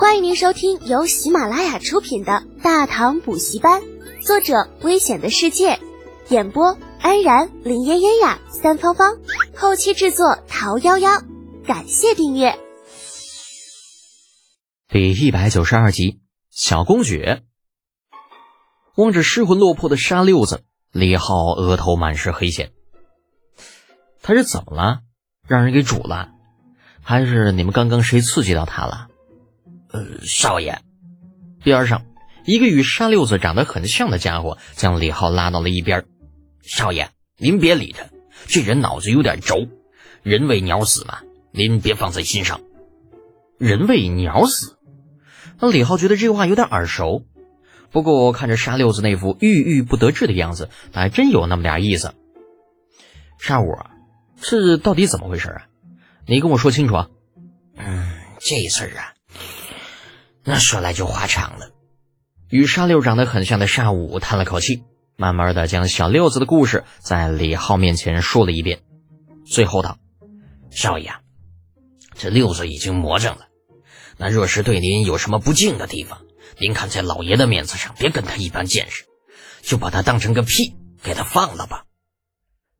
欢迎您收听由喜马拉雅出品的《大唐补习班》，作者：危险的世界，演播：安然、林嫣嫣呀、三芳芳，后期制作：桃夭夭。感谢订阅。第一百九十二集，小公爵望着失魂落魄的沙六子，李浩额头满是黑线。他是怎么了？让人给煮了？还是你们刚刚谁刺激到他了？呃，少爷，边上一个与沙六子长得很像的家伙将李浩拉到了一边。少爷，您别理他，这人脑子有点轴，人为鸟死嘛，您别放在心上。人为鸟死？那李浩觉得这话有点耳熟，不过看着沙六子那副郁郁不得志的样子，还真有那么点意思。沙五，这到底怎么回事啊？你跟我说清楚啊。嗯，这事儿啊。那说来就话长了。与沙六长得很像的沙五叹了口气，慢慢的将小六子的故事在李浩面前说了一遍，最后道：“少爷，这六子已经魔怔了。那若是对您有什么不敬的地方，您看在老爷的面子上，别跟他一般见识，就把他当成个屁，给他放了吧。”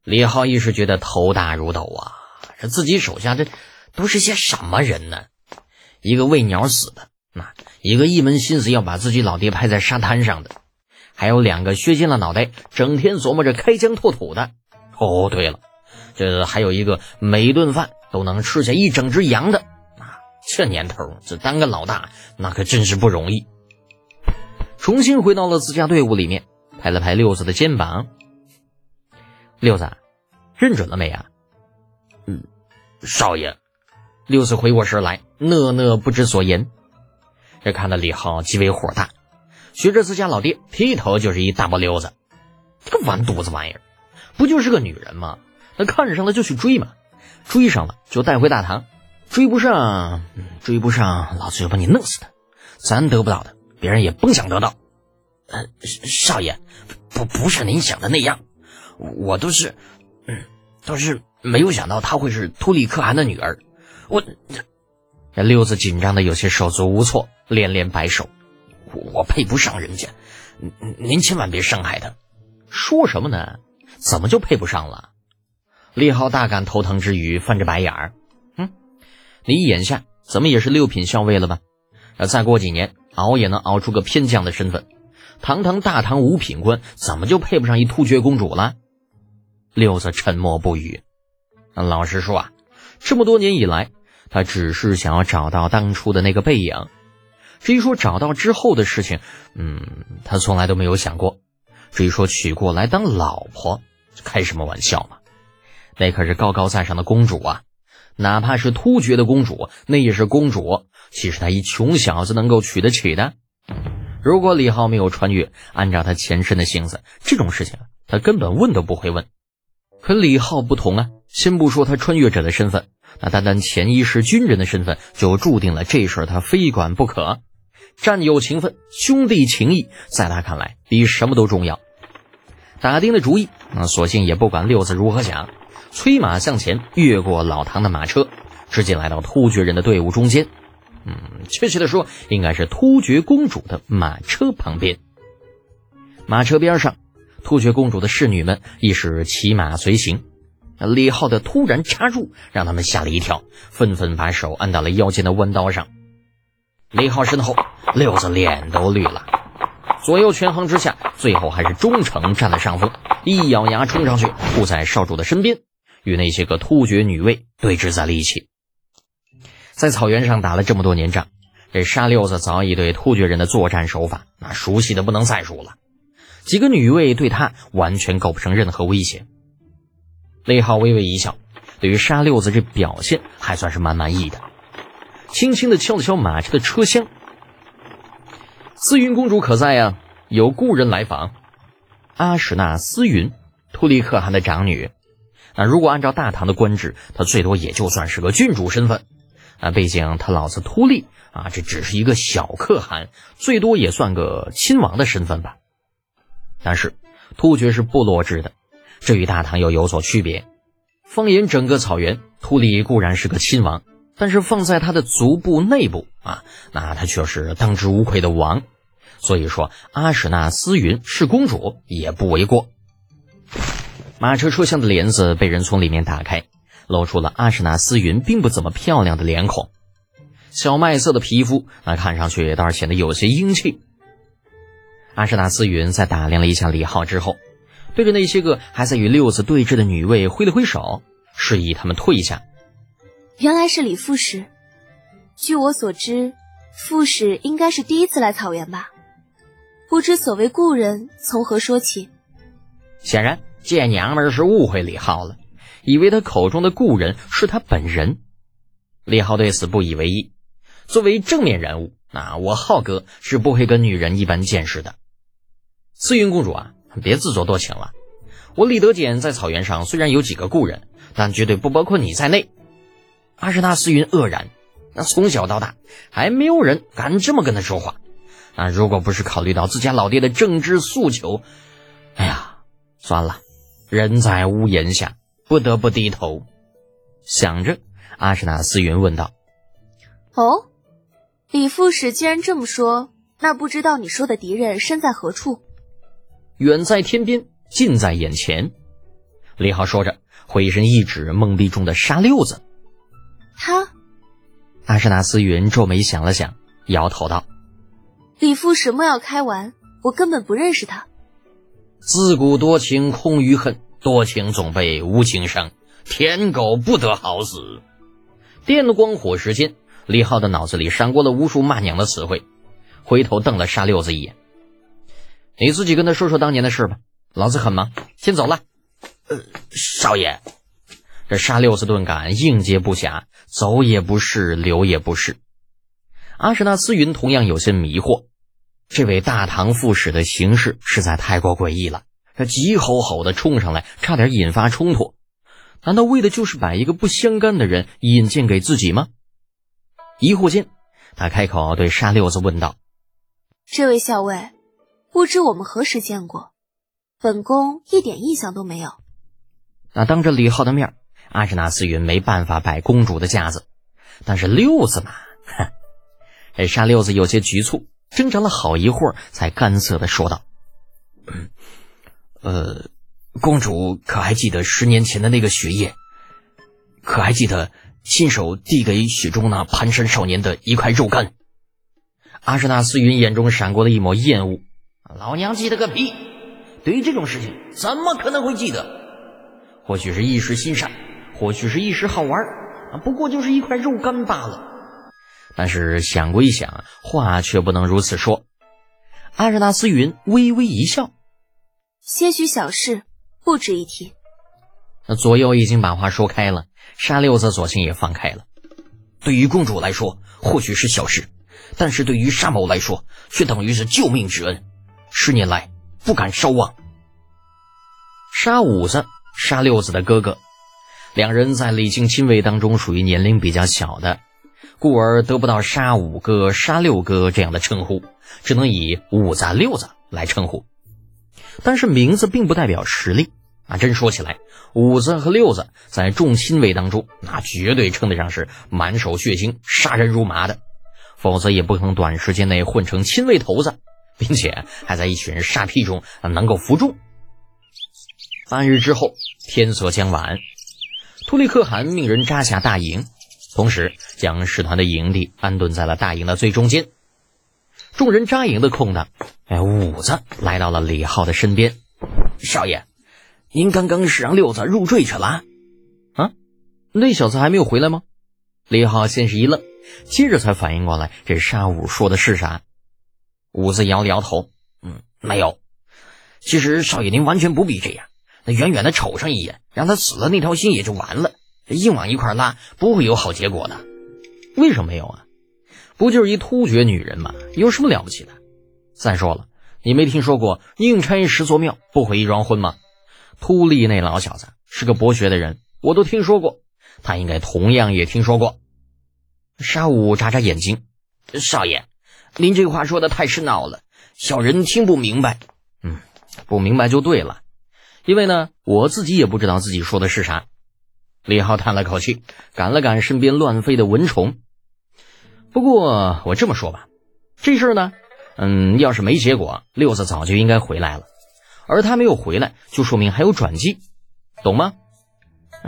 李浩一时觉得头大如斗啊，这自己手下这都是些什么人呢？一个喂鸟死的。那一个一门心思要把自己老爹拍在沙滩上的，还有两个削尖了脑袋，整天琢磨着开疆拓土的。哦，对了，这还有一个每顿饭都能吃下一整只羊的。啊，这年头，这当个老大那可真是不容易。重新回到了自家队伍里面，拍了拍六子的肩膀：“六子，认准了没啊？”“嗯，少爷。”六子回过神来，讷讷不知所言。这看到李浩极为火大，学着自家老爹劈头就是一大波溜子。这个完犊子玩意儿，不就是个女人吗？那看上了就去追嘛，追上了就带回大唐，追不上，追不上，老子就把你弄死他。咱得不到的，别人也甭想得到。呃，少爷，不不是您想的那样，我都是，嗯，都是没有想到她会是秃利可汗的女儿。我。这六子紧张的有些手足无措，连连摆手：“我配不上人家，您您千万别伤害他。”说什么呢？怎么就配不上了？李浩大感头疼之余，翻着白眼儿：“嗯，你眼下怎么也是六品校尉了吧？要再过几年，熬也能熬出个偏将的身份。堂堂大唐五品官，怎么就配不上一突厥公主了？”六子沉默不语。老实说啊，这么多年以来。他只是想要找到当初的那个背影，至于说找到之后的事情，嗯，他从来都没有想过。至于说娶过来当老婆，开什么玩笑嘛？那可是高高在上的公主啊，哪怕是突厥的公主，那也是公主。岂是他一穷小子能够娶得起的？如果李浩没有穿越，按照他前身的性子，这种事情他根本问都不会问。可李浩不同啊，先不说他穿越者的身份。那单单前一世军人的身份，就注定了这事儿他非管不可。战友情分、兄弟情谊，在他看来比什么都重要。打定了主意，那索性也不管六子如何想，催马向前，越过老唐的马车，直接来到突厥人的队伍中间。嗯，确切的说，应该是突厥公主的马车旁边。马车边上，突厥公主的侍女们亦是骑马随行。李浩的突然插入让他们吓了一跳，纷纷把手按到了腰间的弯刀上。李浩身后，六子脸都绿了，左右权衡之下，最后还是忠诚占了上风，一咬牙冲上去，护在少主的身边，与那些个突厥女卫对峙在了一起。在草原上打了这么多年仗，这沙六子早已对突厥人的作战手法那熟悉的不能再熟了，几个女卫对他完全构不成任何威胁。李浩微微一笑，对于沙六子这表现还算是蛮满意的，轻轻的敲了敲马车的车厢。思云公主可在呀？有故人来访。阿史那思云，突利可汗的长女。那如果按照大唐的官制，她最多也就算是个郡主身份。啊，毕竟他老子突利啊，这只是一个小可汗，最多也算个亲王的身份吧。但是突厥是部落制的。这与大唐又有所区别。放眼整个草原，秃利固然是个亲王，但是放在他的族部内部啊，那他却是当之无愧的王。所以说，阿史那思云是公主也不为过。马车车厢的帘子被人从里面打开，露出了阿史那思云并不怎么漂亮的脸孔。小麦色的皮肤，那看上去倒是显得有些英气。阿史那思云在打量了一下李浩之后，对着那些个还在与六子对峙的女卫挥了挥手，示意他们退下。原来是李副使。据我所知，副使应该是第一次来草原吧？不知所谓故人从何说起？显然。这娘们是误会李浩了，以为他口中的故人是他本人。李浩对此不以为意。作为正面人物，啊我浩哥是不会跟女人一般见识的。思云公主啊，别自作多情了。我李德简在草原上虽然有几个故人，但绝对不包括你在内。阿什纳思云愕然，那从小到大还没有人敢这么跟他说话。那如果不是考虑到自家老爹的政治诉求，哎呀，算了。人在屋檐下，不得不低头。想着，阿什纳斯云问道：“哦，李副使既然这么说，那不知道你说的敌人身在何处？远在天边，近在眼前。”李浩说着，回身一指梦壁中的沙六子。他，阿什纳斯云皱眉想了想，摇头道：“李父什么要开玩，我根本不认识他。”自古多情空余恨，多情总被无情伤。舔狗不得好死。电光火石间，李浩的脑子里闪过了无数骂娘的词汇，回头瞪了沙六子一眼：“你自己跟他说说当年的事吧，老子很忙，先走了。”呃，少爷，这沙六子顿感应接不暇，走也不是，留也不是。阿什纳斯云同样有些迷惑。这位大唐副使的行事实在太过诡异了，他急吼吼的冲上来，差点引发冲突。难道为的就是把一个不相干的人引荐给自己吗？疑惑间，他开口对沙六子问道：“这位校尉，不知我们何时见过？本宫一点印象都没有。”那当着李浩的面，阿什纳斯云没办法摆公主的架子，但是六子嘛，哼，沙六子有些局促。挣扎了好一会儿，才干涩的说道：“呃，公主可还记得十年前的那个雪夜？可还记得亲手递给雪中那蹒跚少年的一块肉干？”阿什纳斯云眼中闪过了一抹厌恶：“老娘记得个屁！对于这种事情，怎么可能会记得？或许是一时心善，或许是一时好玩，不过就是一块肉干罢了。”但是想归想，话却不能如此说。阿热纳斯云微微一笑：“些许小事，不值一提。”那左右已经把话说开了，沙六子索性也放开了。对于公主来说，或许是小事，但是对于沙某来说，却等于是救命之恩。十年来不敢稍忘。杀五子，杀六子的哥哥，两人在李靖亲卫当中属于年龄比较小的。故而得不到杀五哥、杀六哥这样的称呼，只能以五子、六子来称呼。但是名字并不代表实力啊！真说起来，五子和六子在众亲卫当中，那绝对称得上是满手血腥、杀人如麻的，否则也不可能短时间内混成亲卫头子，并且还在一群杀屁中能够服众。半日之后，天色将晚，突利可汗命人扎下大营。同时，将使团的营地安顿在了大营的最中间。众人扎营的空档，哎，五子来到了李浩的身边。少爷，您刚刚是让六子入赘去了？啊，那小子还没有回来吗？李浩先是一愣，接着才反应过来，这沙五说的是啥。五子摇了摇头，嗯，没有。其实少爷您完全不必这样，那远远的瞅上一眼，让他死了那条心也就完了。硬往一块拉，不会有好结果的。为什么没有啊？不就是一突厥女人吗？有什么了不起的？再说了，你没听说过宁拆十座庙，不毁一桩婚吗？秃利那老小子是个博学的人，我都听说过，他应该同样也听说过。沙武眨眨眼睛，少爷，您这话说的太深奥了，小人听不明白。嗯，不明白就对了，因为呢，我自己也不知道自己说的是啥。李浩叹了口气，赶了赶身边乱飞的蚊虫。不过我这么说吧，这事儿呢，嗯，要是没结果，六子早就应该回来了。而他没有回来，就说明还有转机，懂吗？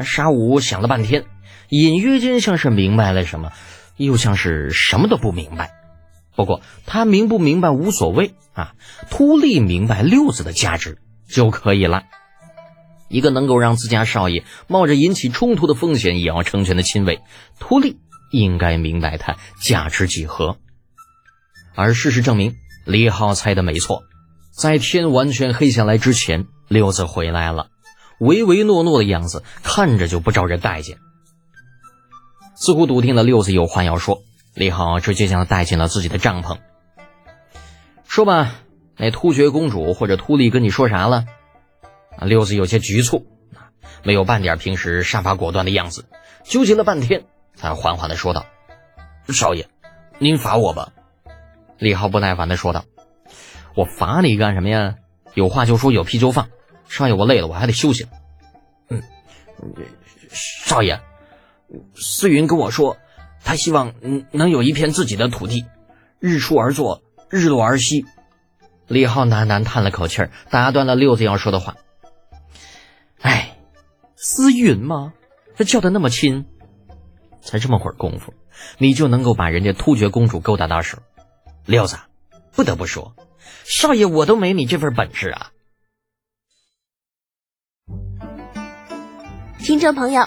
沙武想了半天，隐约间像是明白了什么，又像是什么都不明白。不过他明不明白无所谓啊，秃利明白六子的价值就可以了。一个能够让自家少爷冒着引起冲突的风险也要成全的亲卫，秃利应该明白他价值几何。而事实证明，李浩猜的没错，在天完全黑下来之前，六子回来了，唯唯诺诺的样子看着就不招人待见。似乎笃定了六子有话要说，李浩直接将他带进了自己的帐篷。说吧，那突厥公主或者秃利跟你说啥了？啊，六子有些局促，没有半点平时杀伐果断的样子，纠结了半天，才缓缓的说道：“少爷，您罚我吧。”李浩不耐烦的说道：“我罚你干什么呀？有话就说，有屁就放。少爷，我累了，我还得休息。”嗯，少爷，思云跟我说，他希望能有一片自己的土地，日出而作，日落而息。李浩喃喃叹了口气儿，打断了六子要说的话。哎，思云吗？这叫的那么亲，才这么会儿功夫，你就能够把人家突厥公主勾搭到手？六子，不得不说，少爷我都没你这份本事啊！听众朋友，